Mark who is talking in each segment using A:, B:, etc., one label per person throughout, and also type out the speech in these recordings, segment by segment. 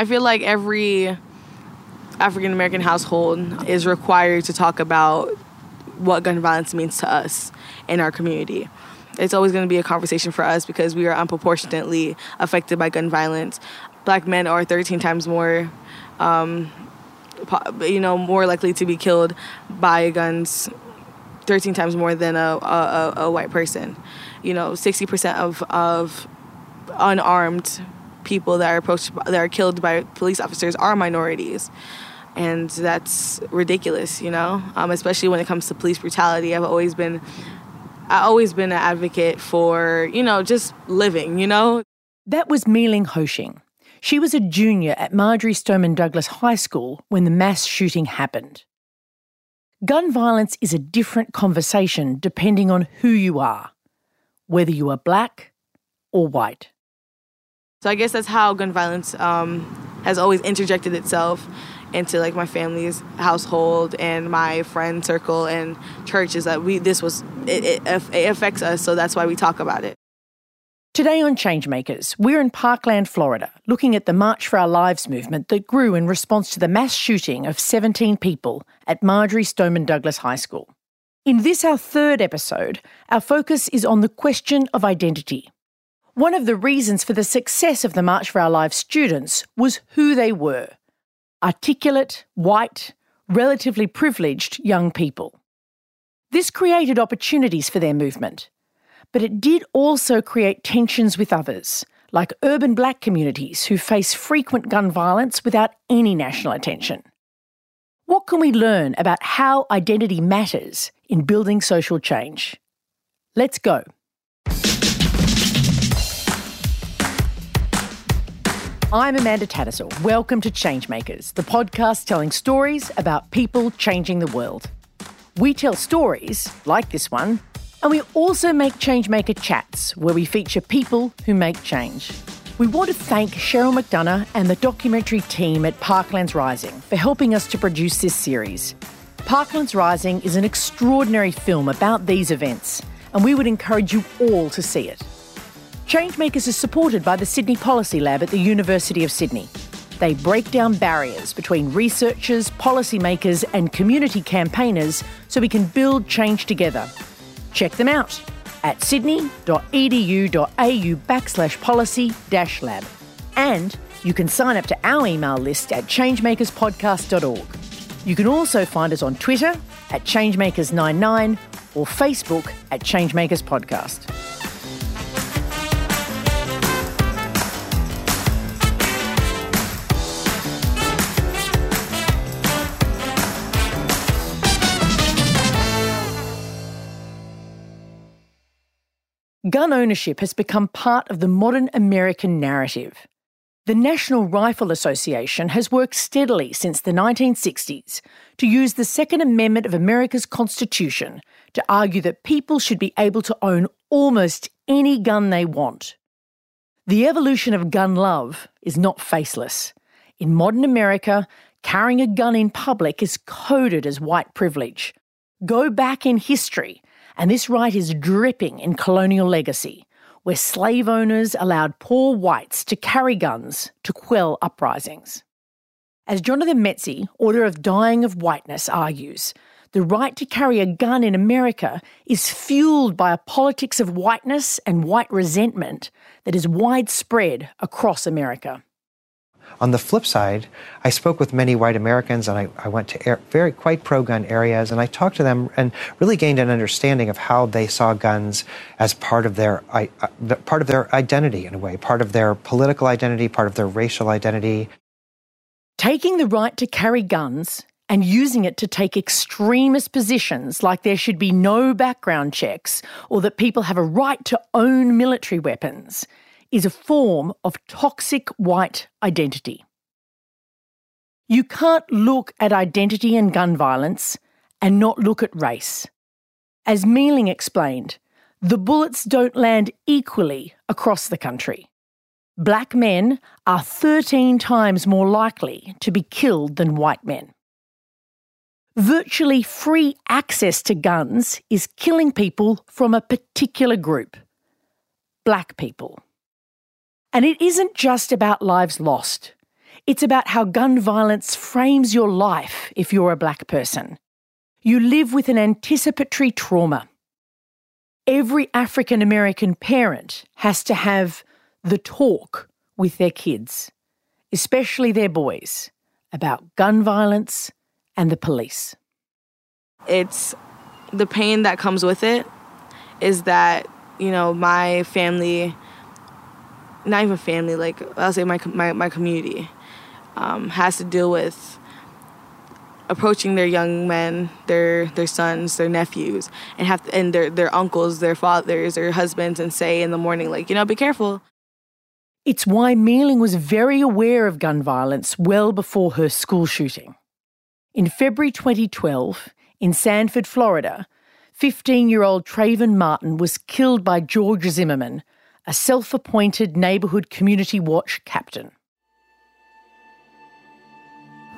A: I feel like every African American household is required to talk about what gun violence means to us in our community. It's always going to be a conversation for us because we are unproportionately affected by gun violence. Black men are 13 times more, um, you know, more likely to be killed by guns 13 times more than a, a, a white person. You know, 60% of, of unarmed people that are approached that are killed by police officers are minorities and that's ridiculous you know um, especially when it comes to police brutality i've always been i've always been an advocate for you know just living you know
B: that was Mei-Ling Ho-Shing. She was a junior at Marjory Stoneman Douglas High School when the mass shooting happened. Gun violence is a different conversation depending on who you are, whether you are black or white.
A: So I guess that's how gun violence um, has always interjected itself into like my family's household and my friend circle and church is that we this was it, it, it affects us so that's why we talk about it
B: Today on Changemakers, we're in Parkland, Florida, looking at the March for Our Lives movement that grew in response to the mass shooting of 17 people at Marjory Stoneman Douglas High School. In this, our third episode, our focus is on the question of identity. One of the reasons for the success of the March for Our Lives students was who they were articulate, white, relatively privileged young people. This created opportunities for their movement, but it did also create tensions with others, like urban black communities who face frequent gun violence without any national attention. What can we learn about how identity matters in building social change? Let's go. I'm Amanda Tattersall. Welcome to Changemakers, the podcast telling stories about people changing the world. We tell stories, like this one, and we also make Changemaker chats, where we feature people who make change. We want to thank Cheryl McDonough and the documentary team at Parklands Rising for helping us to produce this series. Parklands Rising is an extraordinary film about these events, and we would encourage you all to see it. Changemakers is supported by the Sydney Policy Lab at the University of Sydney. They break down barriers between researchers, policymakers, and community campaigners so we can build change together. Check them out at sydney.edu.au backslash policy dash lab. And you can sign up to our email list at changemakerspodcast.org. You can also find us on Twitter at changemakers99 or Facebook at Changemakers Podcast. Gun ownership has become part of the modern American narrative. The National Rifle Association has worked steadily since the 1960s to use the Second Amendment of America's Constitution to argue that people should be able to own almost any gun they want. The evolution of gun love is not faceless. In modern America, carrying a gun in public is coded as white privilege. Go back in history and this right is dripping in colonial legacy, where slave owners allowed poor whites to carry guns to quell uprisings. As Jonathan Metzl, author of Dying of Whiteness, argues, the right to carry a gun in America is fueled by a politics of whiteness and white resentment that is widespread across America.
C: On the flip side, I spoke with many white Americans and I, I went to air, very quite pro gun areas and I talked to them and really gained an understanding of how they saw guns as part of their, uh, part of their identity in a way, part of their political identity, part of their racial identity.
B: Taking the right to carry guns and using it to take extremist positions like there should be no background checks or that people have a right to own military weapons is a form of toxic white identity. You can't look at identity and gun violence and not look at race. As Mei-Ling explained, the bullets don't land equally across the country. Black men are 13 times more likely to be killed than white men. Virtually free access to guns is killing people from a particular group black people. And it isn't just about lives lost. It's about how gun violence frames your life if you're a black person. You live with an anticipatory trauma. Every African American parent has to have the talk with their kids, especially their boys, about gun violence and the police.
A: It's the pain that comes with it is that, you know, my family, not even family, like I'll say my, my, my community, um, has to deal with approaching their young men, their their sons, their nephews, and have to, and their their uncles, their fathers, their husbands, and say in the morning, like, you know, be careful.
B: It's why Mei-Ling was very aware of gun violence well before her school shooting. In February 2012, in Sanford, Florida, 15 year old Trayvon Martin was killed by George Zimmerman, a self appointed neighbourhood community watch captain.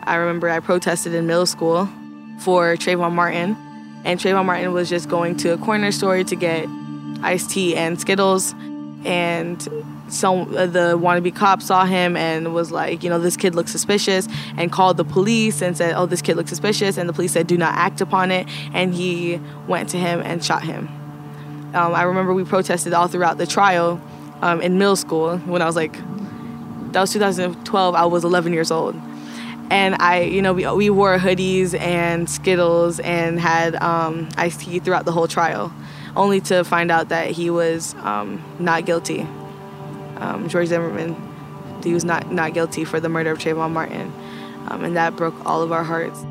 A: I remember I protested in middle school for Trayvon Martin, and Trayvon Martin was just going to a corner store to get iced tea and Skittles, and some uh, the wannabe cop saw him and was like, you know, this kid looks suspicious, and called the police and said, oh, this kid looks suspicious, and the police said, do not act upon it, and he went to him and shot him. Um, I remember we protested all throughout the trial um, in middle school when I was like, that was 2012. I was 11 years old and I, you know, we, we wore hoodies and Skittles and had um, iced tea throughout the whole trial, only to find out that he was um, not guilty. Um, George Zimmerman, he was not, not guilty for the murder of Trayvon Martin, um, and that broke all of our hearts.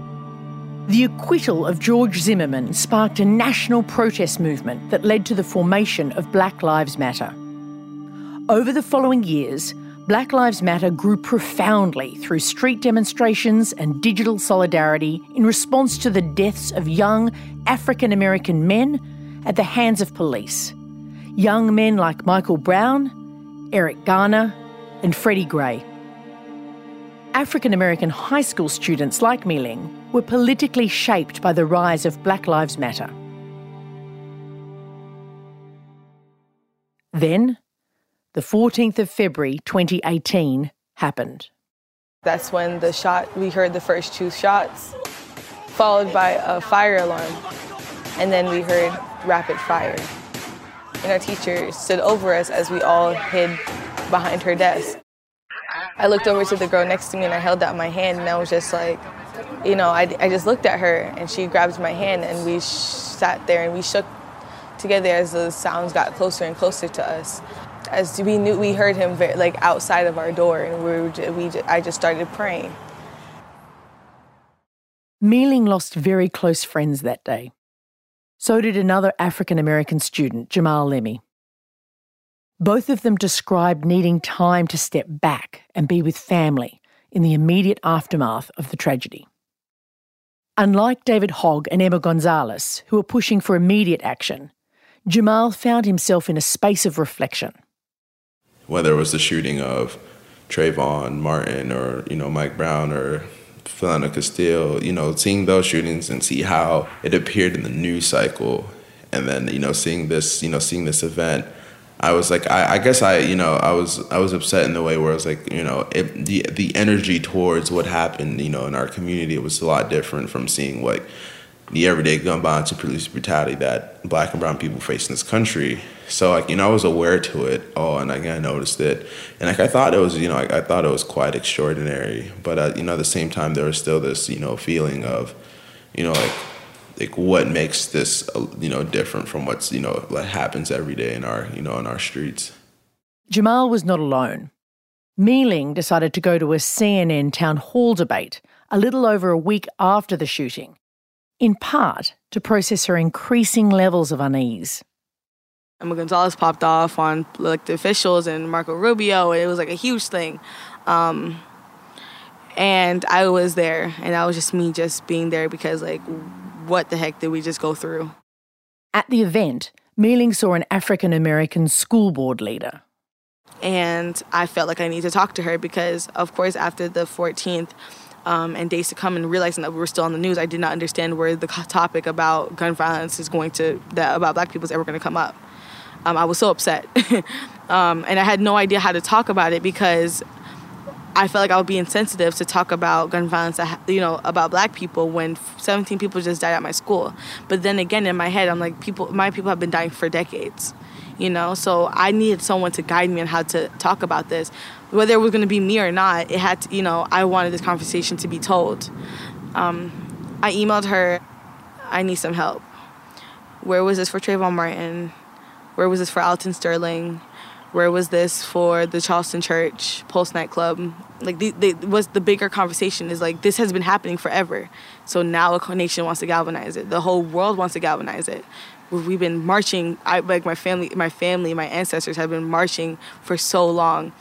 B: The acquittal of George Zimmerman sparked a national protest movement that led to the formation of Black Lives Matter. Over the following years, Black Lives Matter grew profoundly through street demonstrations and digital solidarity in response to the deaths of young African American men at the hands of police. Young men like Michael Brown, Eric Garner, and Freddie Gray. African American high school students like Mei-Ling were politically shaped by the rise of Black Lives Matter. Then, the 14th of February 2018 happened.
A: That's when the shot, we heard the first two shots, followed by a fire alarm. And then we heard rapid fire. And our teacher stood over us as we all hid behind her desk. I looked over to the girl next to me and I held out my hand and I was just like, you know, I, I just looked at her and she grabbed my hand and we sh- sat there and we shook together as the sounds got closer and closer to us as we knew we heard him very, like outside of our door and we, were, we I just started praying.
B: Mei-Ling lost very close friends that day. So did another African American student, Jammal Lemy. Both of them described needing time to step back and be with family in the immediate aftermath of the tragedy. Unlike David Hogg and Emma Gonzalez, who were pushing for immediate action, Jammal found himself in a space of reflection
D: whether it was the shooting of Trayvon Martin or you know Mike Brown or Philando Castile, you know, seeing those shootings and see how it appeared in the news cycle, and then you know seeing this, you know, seeing this event, I was like, I, I guess I, you know, I was I was upset in the way where I was like, you know, it, the the energy towards what happened, you know, in our community was a lot different from seeing what the everyday gun violence and police brutality that black and brown people face in this country. So like you know I was aware to it all, and like, I noticed it, and like I thought it was you know I, I thought it was quite extraordinary. But uh, you know at the same time there was still this you know feeling of you know like like what makes this uh, you know different from what's you know what happens every day in our you know in our streets.
B: Jammal was not alone. Mei-Ling decided to go to a CNN town hall debate a little over a week after the shooting in part to process her increasing levels of unease.
A: Emma Gonzalez popped off on elected officials and Marco Rubio, and it was like a huge thing. Um, and I was there, and that was just me just being there because, like, what the heck did we just go through?
B: At the event, Mei-Ling saw an African American school board leader.
A: And I felt like I needed to talk to her because, of course, after the 14th, um, and days to come and realizing that we were still on the news, I did not understand where the topic about gun violence is going to, that about black people is ever going to come up. Um, I was so upset. um, and I had no idea how to talk about it because I felt like I would be insensitive to talk about gun violence, you know, about black people when 17 people just died at my school. But then again, in my head, I'm like, people, my people have been dying for decades, you know. So I needed someone to guide me on how to talk about this, whether it was going to be me or not. It had to, you know, I wanted this conversation to be told. Um, I emailed her, I need some help. Where was this for Trayvon Martin? Where was this for Alton Sterling? Where was this for the Charleston Church Pulse nightclub? Like the, the was the bigger conversation is like this has been happening forever. So now a nation wants to galvanize it. The whole world wants to galvanize it. We've been marching. I like my family, my family, my ancestors have been marching for so long.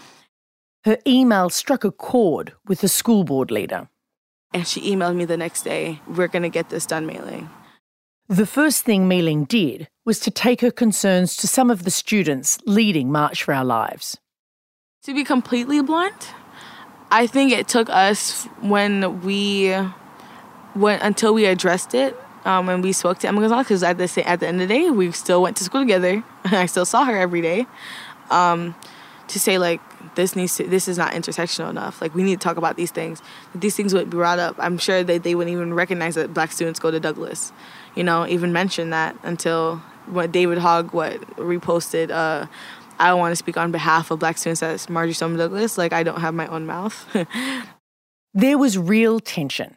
B: Her email struck a chord with the school board leader.
A: And she emailed me the next day, we're going to get this done Mei-Ling.
B: The first thing Mei-Ling did was to take her concerns to some of the students leading March for Our Lives.
A: To be completely blunt, I think it took us when we went until we addressed it um, when we spoke to Emma Gonzalez because at the at the end of the day we still went to school together. And I still saw her every day. Um, to say like this needs to, this is not intersectional enough. Like we need to talk about these things. These things would be brought up. I'm sure that they wouldn't even recognize that black students go to Douglas you know, even mention that until what David Hogg what reposted. Uh, I want to speak on behalf of Black students as Marjory Stoneman Douglas. Like I don't have my own mouth.
B: there was real tension.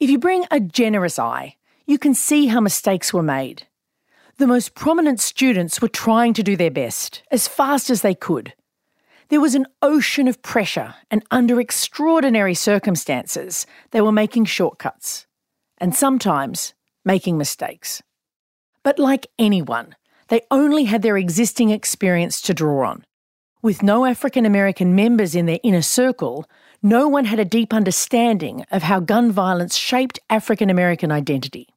B: If you bring a generous eye, you can see how mistakes were made. The most prominent students were trying to do their best, as fast as they could. There was an ocean of pressure, and under extraordinary circumstances, they were making shortcuts. And sometimes making mistakes. But like anyone, they only had their existing experience to draw on. With no African American members in their inner circle, no one had a deep understanding of how gun violence shaped African American identity.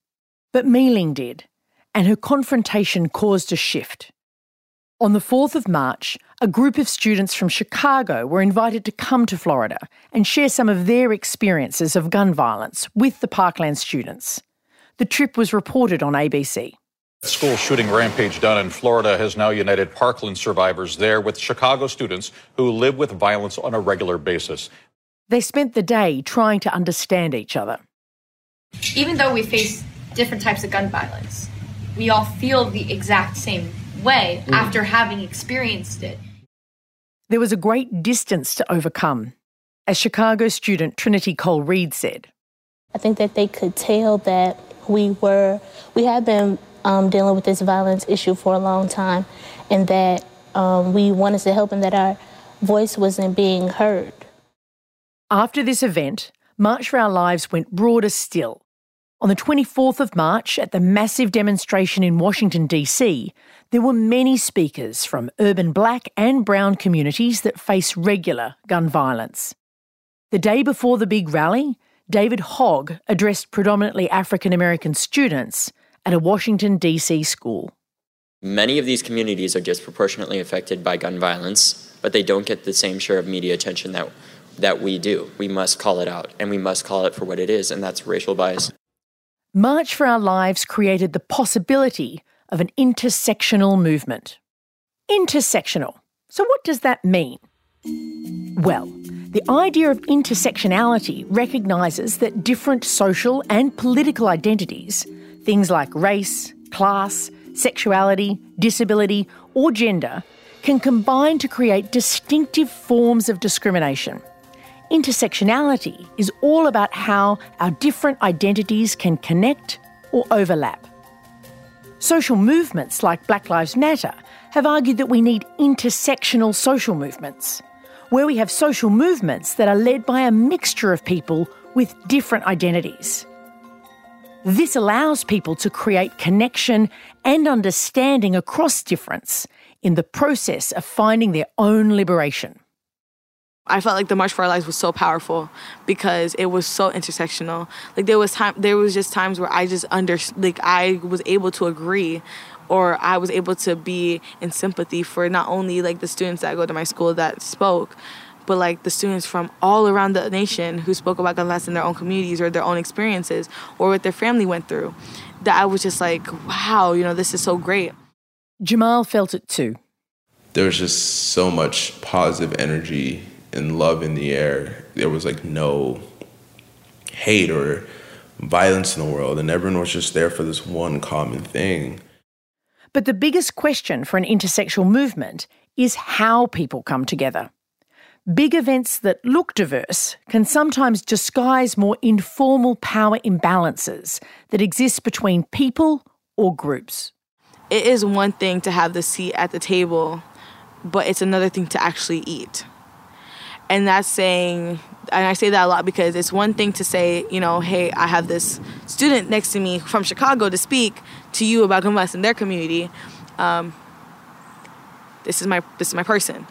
B: But Mei-Ling did, and her confrontation caused a shift. On the 4th of March, a group of students from Chicago were invited to come to Florida and share some of their experiences of gun violence with the Parkland students. The trip was reported on ABC.
E: The school shooting rampage done in Florida has now united Parkland survivors there with Chicago students who live with violence on a regular basis.
B: They spent the day trying to understand each other.
F: Even though we face different types of gun violence, we all feel the exact same way mm. after having experienced it.
B: There was a great distance to overcome. As Chicago student Trinity Cole Reed said,
G: I think that they could tell that we were, we had been um, dealing with this violence issue for a long time, and that um, we wanted to help and that our voice wasn't being heard.
B: After this event, March for Our Lives went broader still. On the 24th of March, at the massive demonstration in Washington, D.C., there were many speakers from urban black and brown communities that face regular gun violence. The day before the big rally, David Hogg addressed predominantly African American students at a Washington, D.C. school.
H: Many of these communities are disproportionately affected by gun violence, but they don't get the same share of media attention that, that we do. We must call it out, and we must call it for what it is, and that's racial bias.
B: March for Our Lives created the possibility of an intersectional movement. Intersectional. So, what does that mean? Well, the idea of intersectionality recognises that different social and political identities, things like race, class, sexuality, disability, or gender, can combine to create distinctive forms of discrimination. Intersectionality is all about how our different identities can connect or overlap. Social movements like Black Lives Matter have argued that we need intersectional social movements where we have social movements that are led by a mixture of people with different identities. This allows people to create connection and understanding across difference in the process of finding their own liberation.
A: I felt like the March for Our Lives was so powerful because it was so intersectional. Like there was time, there was just times where I just under, like I was able to agree or I was able to be in sympathy for not only like the students that go to my school that spoke, but like the students from all around the nation who spoke about gun violence in their own communities or their own experiences or what their family went through. That I was just like, wow, you know, this is so great.
B: Jammal felt it too.
D: There was just so much positive energy and love in the air. There was like no hate or violence in the world, and everyone was just there for this one common thing.
B: But the biggest question for an intersexual movement is how people come together. Big events that look diverse can sometimes disguise more informal power imbalances that exist between people or groups.
A: It is one thing to have the seat at the table, but it's another thing to actually eat. And that's saying, and I say that a lot because it's one thing to say, you know, hey, I have this student next to me from Chicago to speak to you about violence in their community. Um, this is my this is my person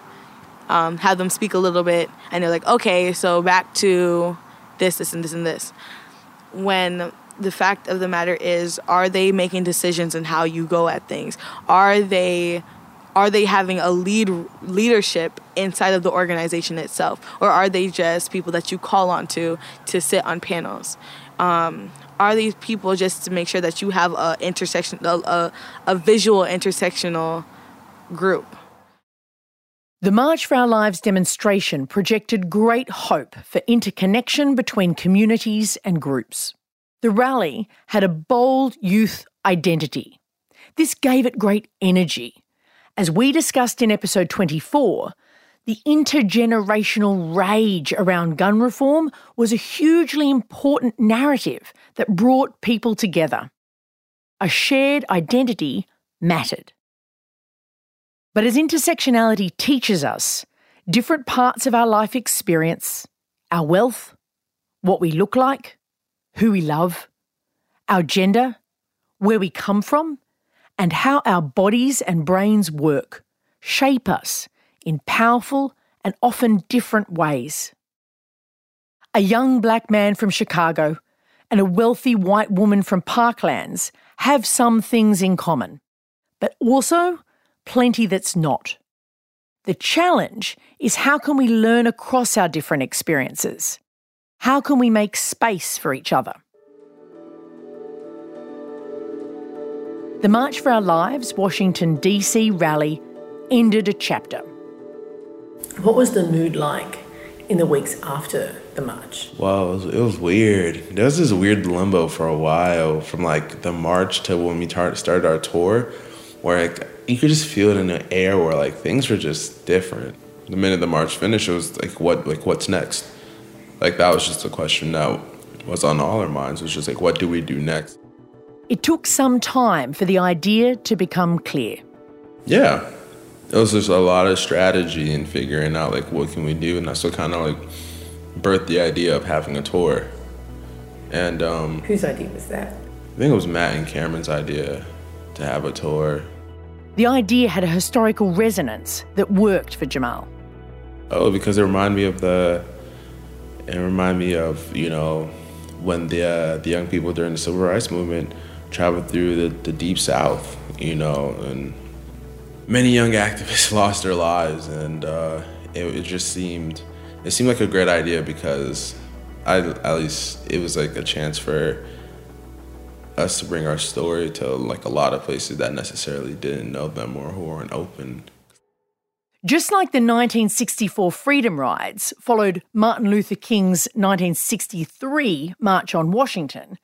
A: um, have them speak a little bit, and they're like, okay, so back to this, this, and this, and this. When the fact of the matter is, are they making decisions in how you go at things? Are they are they having a lead leadership inside of the organization itself, or are they just people that you call on to to sit on panels? Um, are these people just to make sure that you have a intersection, a, a, a visual intersectional group?
B: The March for Our Lives demonstration projected great hope for interconnection between communities and groups. The rally had a bold youth identity. This gave it great energy. As we discussed in episode 24, the intergenerational rage around gun reform was a hugely important narrative that brought people together. A shared identity mattered. But as intersectionality teaches us, different parts of our life experience, our wealth, what we look like, who we love, our gender, where we come from, and how our bodies and brains work shape us in powerful and often different ways. A young black man from Chicago and a wealthy white woman from Parklands have some things in common, but also plenty that's not. The challenge is how can we learn across our different experiences? How can we make space for each other? The March for Our Lives Washington DC rally ended a chapter.
I: What was the mood like in the weeks after the march?
D: Well, it was, it was weird. There was this weird limbo for a while from like the march to when we tar- started our tour, where like, you could just feel it in the air where like things were just different. The minute the march finished, it was like what like what's next? Like that was just a question that was on all our minds. It was just like what do we do next?
B: It took some time for the idea to become clear.
D: Yeah. It was just a lot of strategy and figuring out like what can we do and that's what kind of like birthed the idea of having a tour. And um
I: Whose idea was that?
D: I think it was Matt and Cameron's idea to have a tour.
B: The idea had a historical resonance that worked for Jammal.
D: Oh, because it reminded me of the. It reminded me of you know when the uh, the young people during the civil rights movement traveled through the, the deep south, you know, and many young activists lost their lives, and uh, it, it just seemed it seemed like a great idea because I at least it was like a chance for us to bring our story to like a lot of places that necessarily didn't know them or who weren't open.
B: Just like the 1964 Freedom Rides followed Martin Luther King's 1963 March on Washington,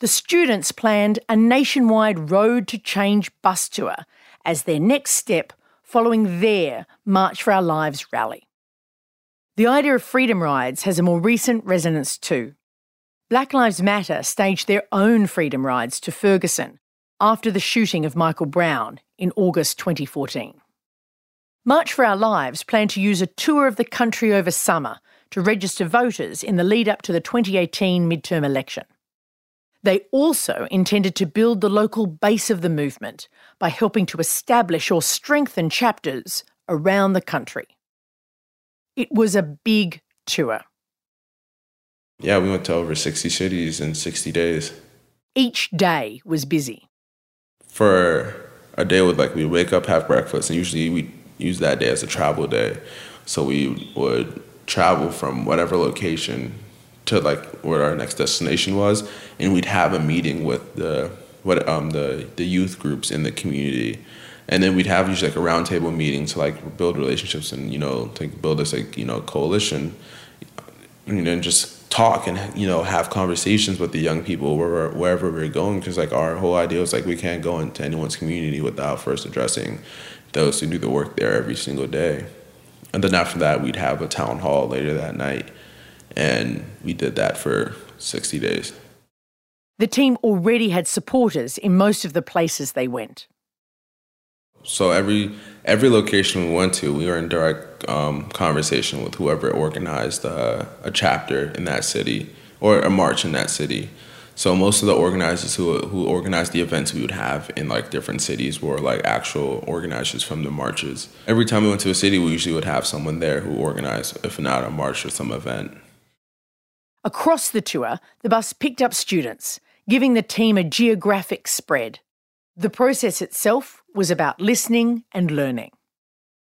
B: the students planned a nationwide Road to Change bus tour as their next step following their March for Our Lives rally. The idea of Freedom Rides has a more recent resonance too. Black Lives Matter staged their own freedom rides to Ferguson after the shooting of Michael Brown in August 2014. March for Our Lives planned to use a tour of the country over summer to register voters in the lead up to the 2018 midterm election. They also intended to build the local base of the movement by helping to establish or strengthen chapters around the country. It was a big tour.
D: Yeah, we went to over 60 cities in 60 days.
B: Each day was busy.
D: For a day would like we wake up, have breakfast, and usually we use that day as a travel day. So we would travel from whatever location to like where our next destination was, and we'd have a meeting with the what um the the youth groups in the community, and then we'd have usually like a roundtable meeting to like build relationships and you know to build this like you know coalition you know and just talk and you know have conversations with the young people wherever, wherever we're going because like our whole idea was like we can't go into anyone's community without first addressing those who do the work there every single day. And then after that we'd have a town hall later that night and we did that for 60 days
B: the team already had supporters in most of the places they went
D: so every every location we went to, we were in direct um, conversation with whoever organized uh, a chapter in that city or a march in that city. So most of the organizers who who organized the events we would have in like different cities were like actual organizers from the marches. Every time we went to a city, we usually would have someone there who organized, if not a march or some event.
B: Across the tour, the bus picked up students, giving the team a geographic spread. The process itself was about listening and learning.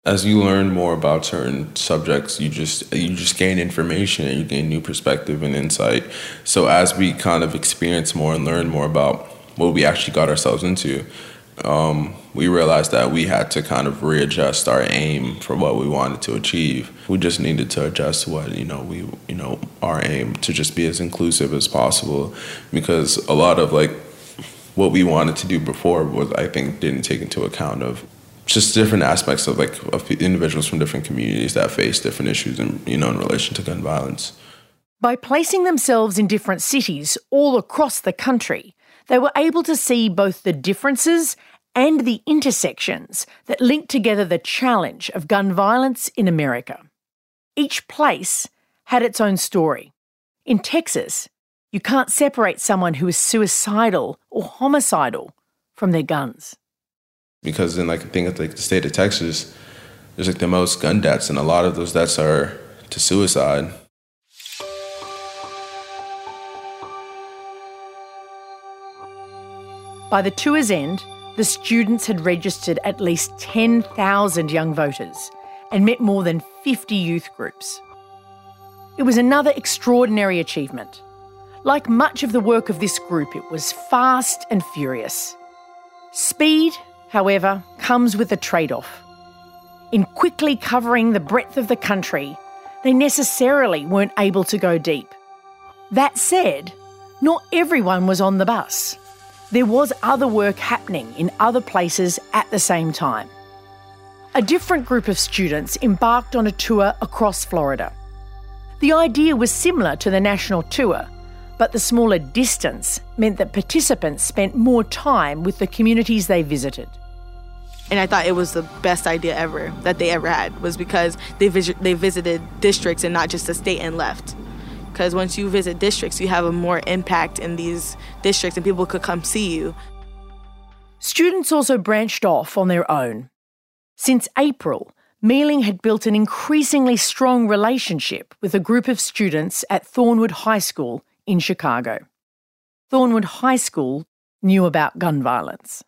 D: As you learn more about certain subjects, you just you just gain information and you gain new perspective and insight. So as we kind of experience more and learn more about what we actually got ourselves into, um, we realized that we had to kind of readjust our aim for what we wanted to achieve. We just needed to adjust what you know we you know our aim to just be as inclusive as possible, because a lot of like what we wanted to do before was I think didn't take into account of just different aspects of like of individuals from different communities that face different issues in you know in relation to gun violence.
B: By placing themselves in different cities all across the country, they were able to see both the differences and the intersections that link together the challenge of gun violence in America. Each place had its own story. In Texas, you can't separate someone who is suicidal or homicidal from their guns.
D: Because in like think like the state of Texas, there's like the most gun deaths, and a lot of those deaths are to suicide.
B: By the tour's end, the students had registered at least 10,000 young voters and met more than 50 youth groups. It was another extraordinary achievement like much of the work of this group, it was fast and furious. Speed, however, comes with a trade off. In quickly covering the breadth of the country, they necessarily weren't able to go deep. That said, not everyone was on the bus. There was other work happening in other places at the same time. A different group of students embarked on a tour across Florida. The idea was similar to the national tour but the smaller distance meant that participants spent more time with the communities they visited.
A: And I thought it was the best idea ever that they ever had was because they vis- they visited districts and not just the state and left. Because once you visit districts, you have a more impact in these districts and people could come see you.
B: Students also branched off on their own. Since April, Mei-Ling had built an increasingly strong relationship with a group of students at Thornwood High School in Chicago. Thornwood High School knew about gun violence.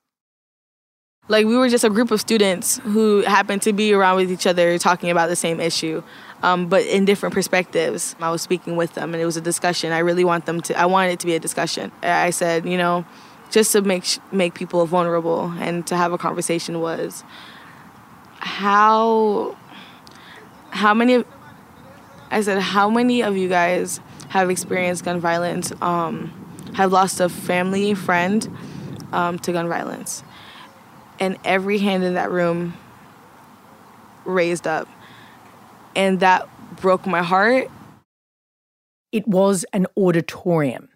A: Like, we were just a group of students who happened to be around with each other talking about the same issue, um, but in different perspectives. I was speaking with them, and it was a discussion. I really want them to, I wanted it to be a discussion. I said, you know, just to make, make people vulnerable and to have a conversation was how, how many, I said, how many of you guys have experienced gun violence um, have lost a family friend um, to gun violence. And every hand in that room raised up. And that broke my heart.
B: It was an auditorium.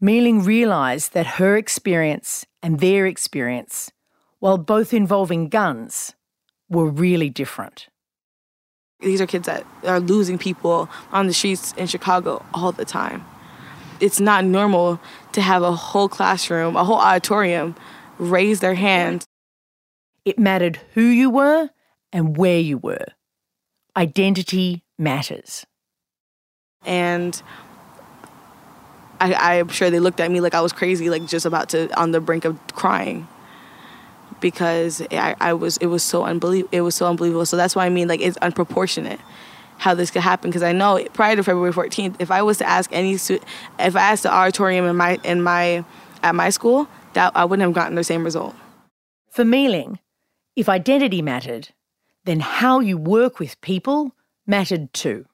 B: Mei-Ling realised that her experience and their experience, while both involving guns, were really different.
A: These are kids that are losing people on the streets in Chicago all the time. It's not normal to have a whole classroom, a whole auditorium raise their hand.
B: It mattered who you were and where you were. Identity matters.
A: And I, I'm sure they looked at me like I was crazy, like just about to on the brink of crying because I, I was it was so unbelievable. It was so unbelievable. So that's why I mean like it's unproportionate how this could happen because I know prior to February 14th, if I was to ask any if I asked the auditorium in my in my at my school, that I wouldn't have gotten the same result.
B: For Mei-Ling, if identity mattered, then how you work with people mattered too.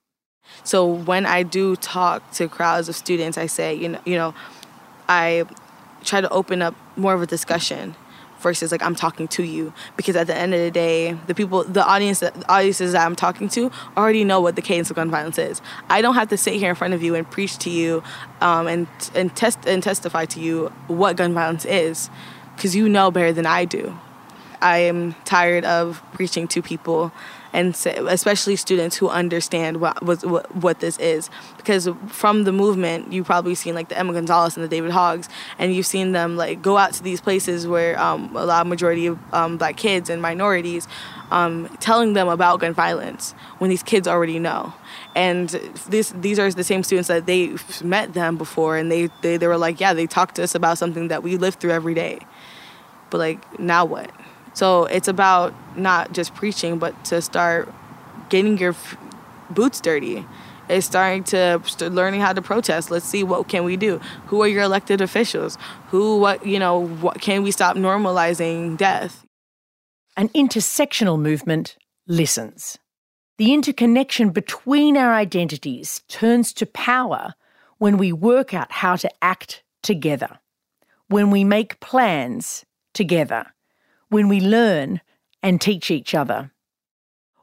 A: So when I do talk to crowds of students, I say, you know, you know, I try to open up more of a discussion versus like I'm talking to you because at the end of the day, the people, the audience, the audiences that I'm talking to already know what the cadence of gun violence is. I don't have to sit here in front of you and preach to you um, and and test and testify to you what gun violence is because you know better than I do. I am tired of preaching to people and especially students who understand what, what what this is. Because from the movement you've probably seen like the Emma Gonzalez and the David Hoggs and you've seen them like go out to these places where um, a lot of majority of um, black kids and minorities um, telling them about gun violence when these kids already know. And this these are the same students that they met them before and they, they they were like yeah they talked to us about something that we live through every day. But like now what so it's about not just preaching, but to start getting your f- boots dirty. It's starting to start learning how to protest. Let's see what can we do. Who are your elected officials? Who what you know? What can we stop normalizing death?
B: An intersectional movement listens. The interconnection between our identities turns to power when we work out how to act together, when we make plans together, when we learn and teach each other,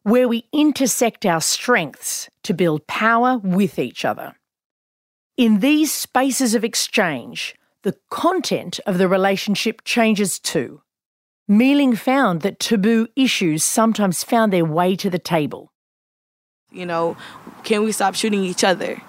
B: where we intersect our strengths to build power with each other. In these spaces of exchange, the content of the relationship changes too. Mei-Ling found that taboo issues sometimes found their way to the table.
A: You know, can we stop shooting each other?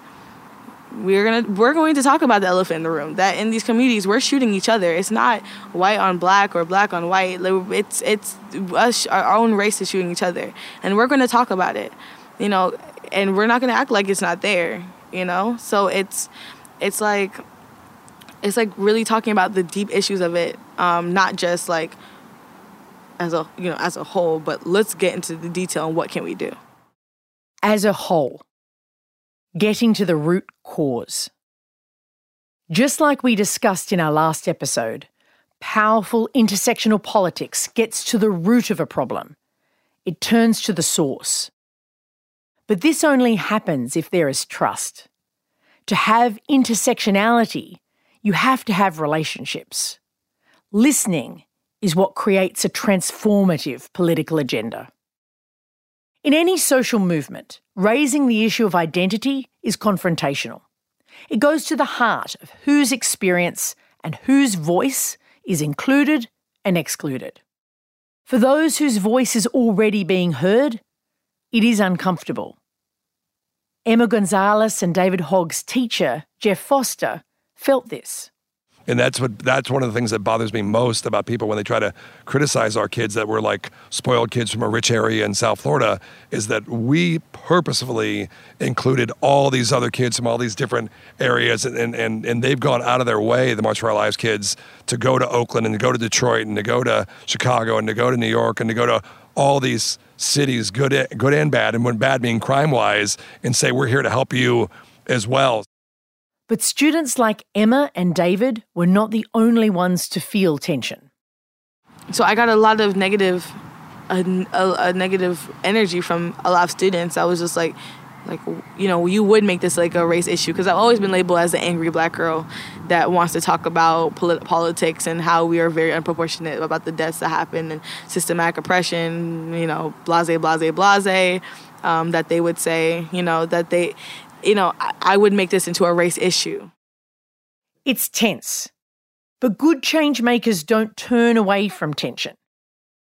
A: We're gonna we're going to talk about the elephant in the room that in these communities we're shooting each other. It's not white on black or black on white. It's it's us our own race is shooting each other and we're going to talk about it you know and we're not going to act like it's not there you know? So it's it's like it's like really talking about the deep issues of it um, not just like as a you know as a whole but let's get into the detail and what can we do.
B: As a whole getting to the root cause. Just like we discussed in our last episode, powerful intersectional politics gets to the root of a problem. It turns to the source. But this only happens if there is trust. To have intersectionality, you have to have relationships. Listening is what creates a transformative political agenda. In any social movement, raising the issue of identity is confrontational. It goes to the heart of whose experience and whose voice is included and excluded. For those whose voice is already being heard, it is uncomfortable. Emma Gonzalez and David Hogg's teacher, Jeff Foster, felt this
J: and that's what that's one of the things that bothers me most about people when they try to criticize our kids that we're like spoiled kids from a rich area in South Florida is that we purposefully included all these other kids from all these different areas and and and they've gone out of their way the March for Our Lives kids to go to Oakland and to go to Detroit and to go to Chicago and to go to New York and to go to all these cities good good and bad and when bad being crime wise and say we're here to help you as well
B: but students like Emma and David were not the only ones to feel tension.
A: So I got a lot of negative, a, a, a negative energy from a lot of students. I was just like, like you know you would make this like a race issue because i've always been labeled as the angry black girl that wants to talk about polit- politics and how we are very unproportionate about the deaths that happen and systematic oppression you know blase blase blase um, that they would say you know that they you know, I, I would make this into a race issue.
B: It's tense. But good change makers don't turn away from tension.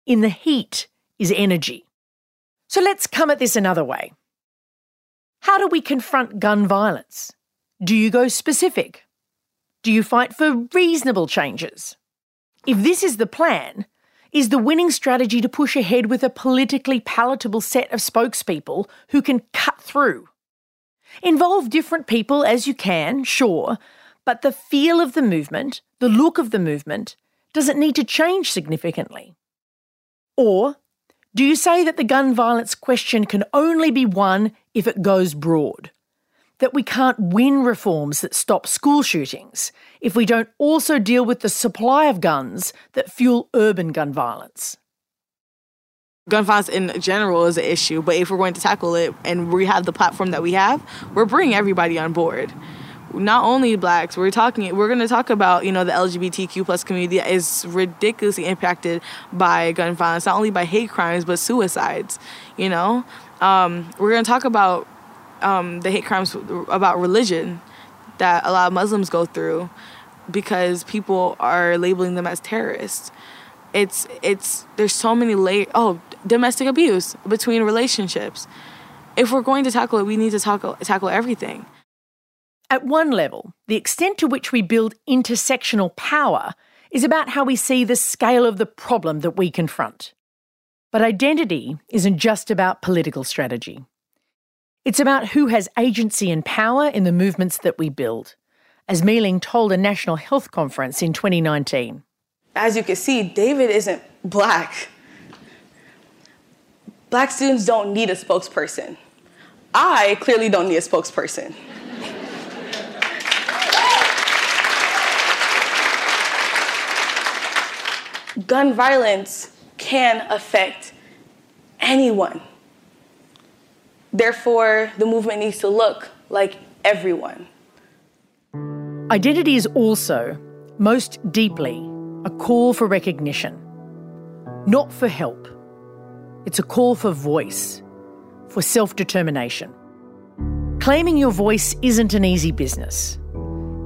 B: In the heat is energy. So let's come at this another way. How do we confront gun violence? Do you go specific? Do you fight for reasonable changes? If this is the plan, is the winning strategy to push ahead with a politically palatable set of spokespeople who can cut through Involve different people as you can, sure, but the feel of the movement, the look of the movement, doesn't need to change significantly. Or do you say that the gun violence question can only be won if it goes broad? that we can't win reforms that stop school shootings if we don't also deal with the supply of guns that fuel urban gun violence.
A: Gun violence in general is an issue, but if we're going to tackle it and we have the platform that we have, we're bringing everybody on board. Not only blacks, we're talking. We're going to talk about you know the LGBTQ plus community is ridiculously impacted by gun violence, not only by hate crimes but suicides. You know, um, we're going to talk about um, the hate crimes about religion that a lot of Muslims go through because people are labeling them as terrorists. It's it's there's so many layers. Oh, domestic abuse between relationships. If we're going to tackle it, we need to tackle tackle everything.
B: At one level, the extent to which we build intersectional power is about how we see the scale of the problem that we confront. But identity isn't just about political strategy. It's about who has agency and power in the movements that we build, as Mei-Ling told a national health conference in 2019.
A: As you can see, David isn't black. Black students don't need a spokesperson. I clearly don't need a spokesperson. Gun violence can affect anyone. Therefore, the movement needs to look like everyone.
B: Identity is also, most deeply, a call for recognition, not for help. It's a call for voice, for self determination. Claiming your voice isn't an easy business.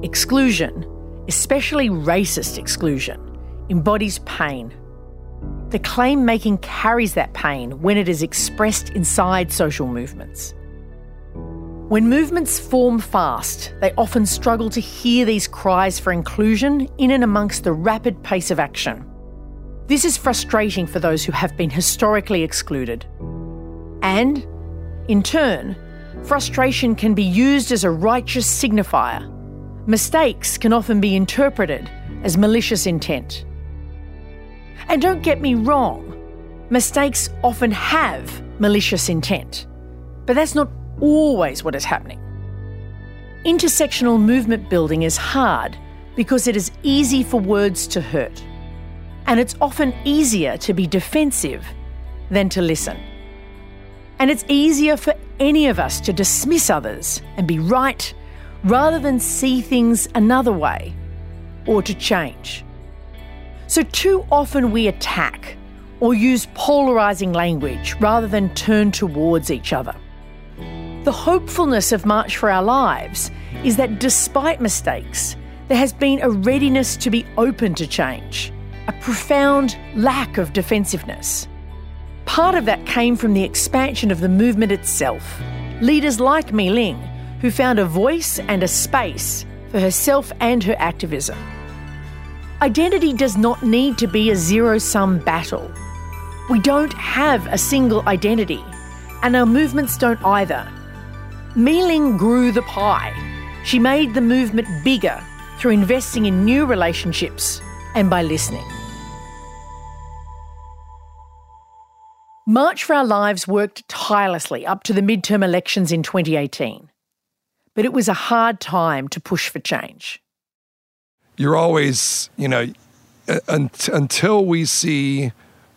B: Exclusion, especially racist exclusion, embodies pain the claim making carries that pain when it is expressed inside social movements. When movements form fast, they often struggle to hear these cries for inclusion in and amongst the rapid pace of action. This is frustrating for those who have been historically excluded. And, in turn, frustration can be used as a righteous signifier. Mistakes can often be interpreted as malicious intent. And don't get me wrong, mistakes often have malicious intent, but that's not always what is happening. Intersectional movement building is hard because it is easy for words to hurt, and it's often easier to be defensive than to listen. And it's easier for any of us to dismiss others and be right rather than see things another way or to change. So, too often we attack or use polarising language rather than turn towards each other. The hopefulness of March for Our Lives is that despite mistakes, there has been a readiness to be open to change, a profound lack of defensiveness. Part of that came from the expansion of the movement itself. Leaders like Mei-Ling, who found a voice and a space for herself and her activism. Identity does not need to be a zero sum battle. We don't have a single identity, and our movements don't either. Mei-Ling grew the pie. She made the movement bigger through investing in new relationships and by listening. March for Our Lives worked tirelessly up to the midterm elections in 2018. But it was a hard time to push for change
J: you're always, you know, until we see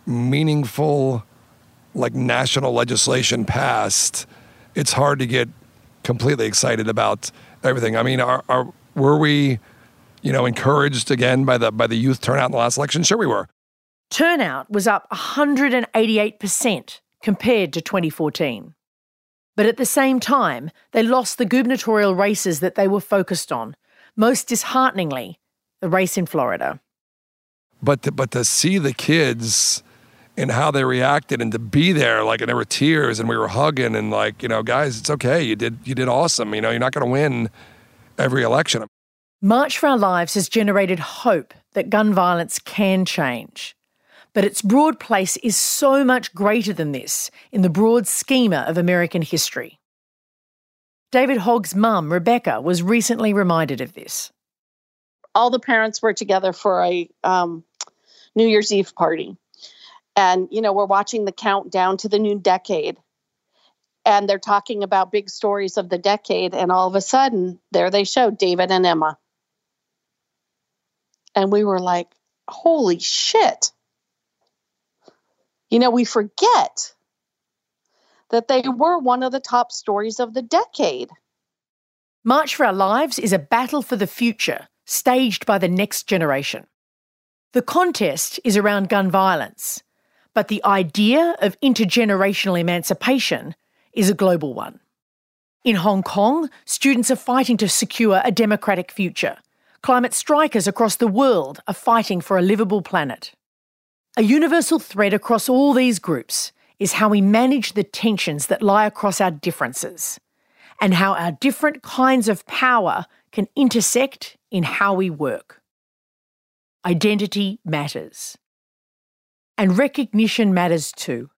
J: meaningful, like national legislation passed, it's hard to get completely excited about everything. I mean, are, are were we, you know, encouraged again by the by the youth turnout in the last election? Sure, we were.
B: Turnout was up 188% compared to 2014. But at the same time, they lost the gubernatorial races that they were focused on. Most dishearteningly, the race in Florida.
J: But to, but to see the kids and how they reacted and to be there like and there were tears and we were hugging and like you know guys it's okay you did you did awesome you know you're not going to win every election
B: march for our lives has generated hope that gun violence can change but its broad place is so much greater than this in the broad schema of american history. David hogg's mum rebecca was recently reminded of this.
K: All the parents were together for a um, New Year's Eve party. And, you know, we're watching the countdown to the new decade. and they're talking about big stories of the decade. And all of a sudden there they show david and emma. And we were like holy shit you know we forget that they were one of the top stories of the decade
B: March for Our Lives is a battle for the future, staged by the next generation. The contest is around gun violence, but the idea of intergenerational emancipation is a global one. In Hong Kong, students are fighting to secure a democratic future. Climate strikers across the world are fighting for a livable planet. A universal thread across all these groups is how we manage the tensions that lie across our differences and how our different kinds of power can intersect in how we work. Identity matters. And recognition matters too.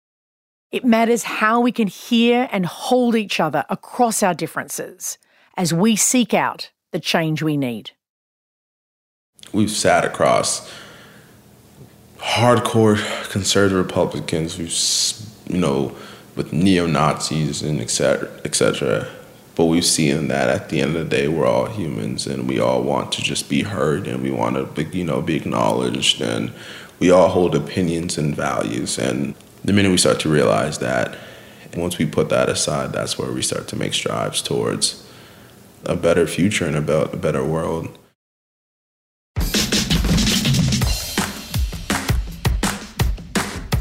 B: It matters how we can hear and hold each other across our differences as we seek out the change we need.
D: We've sat across hardcore conservative Republicans, we've, you know, with neo Nazis and et cetera, et cetera. But we've seen that at the end of the day, we're all humans and we all want to just be heard and we want to, be, you know, be acknowledged and we all hold opinions and values. And the minute we start to realize that, once we put that aside, that's where we start to make strides towards a better future and about a better world.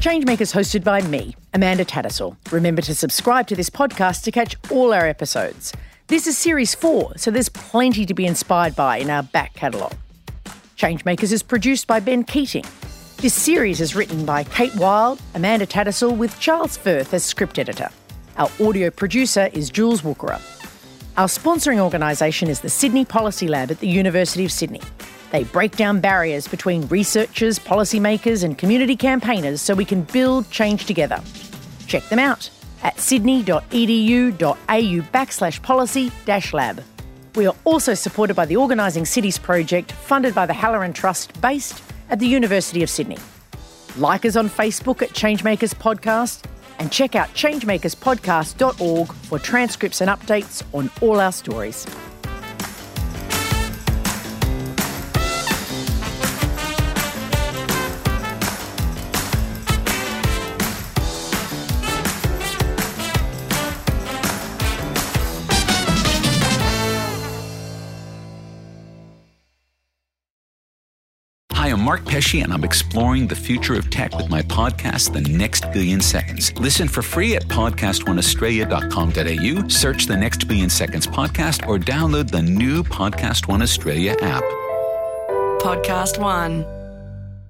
B: Changemakers hosted by me, Amanda Tattersall. Remember to subscribe to this podcast to catch all our episodes. This is series four, so there's plenty to be inspired by in our back catalogue. Changemakers is produced by Ben Keating. This series is written by Kate Wild, Amanda Tattersall, with Charles Firth as script editor. Our audio producer is Jules Wookera. Our sponsoring organisation is the Sydney Policy Lab at the University of Sydney. They break down barriers between researchers, policymakers, and community campaigners so we can build change together. Check them out at sydney.edu.au backslash policy dash lab. We are also supported by the Organising Cities project funded by the Halloran Trust based at the University of Sydney. Like us on Facebook at Changemakers Podcast and check out changemakerspodcast.org for transcripts and updates on all our stories.
L: Mark Pesce, and I'm exploring the future of tech with my podcast, The Next Billion Seconds. Listen for free at podcastoneaustralia.com.au, search the Next Billion Seconds podcast, or download the new Podcast One Australia app.
M: Podcast One.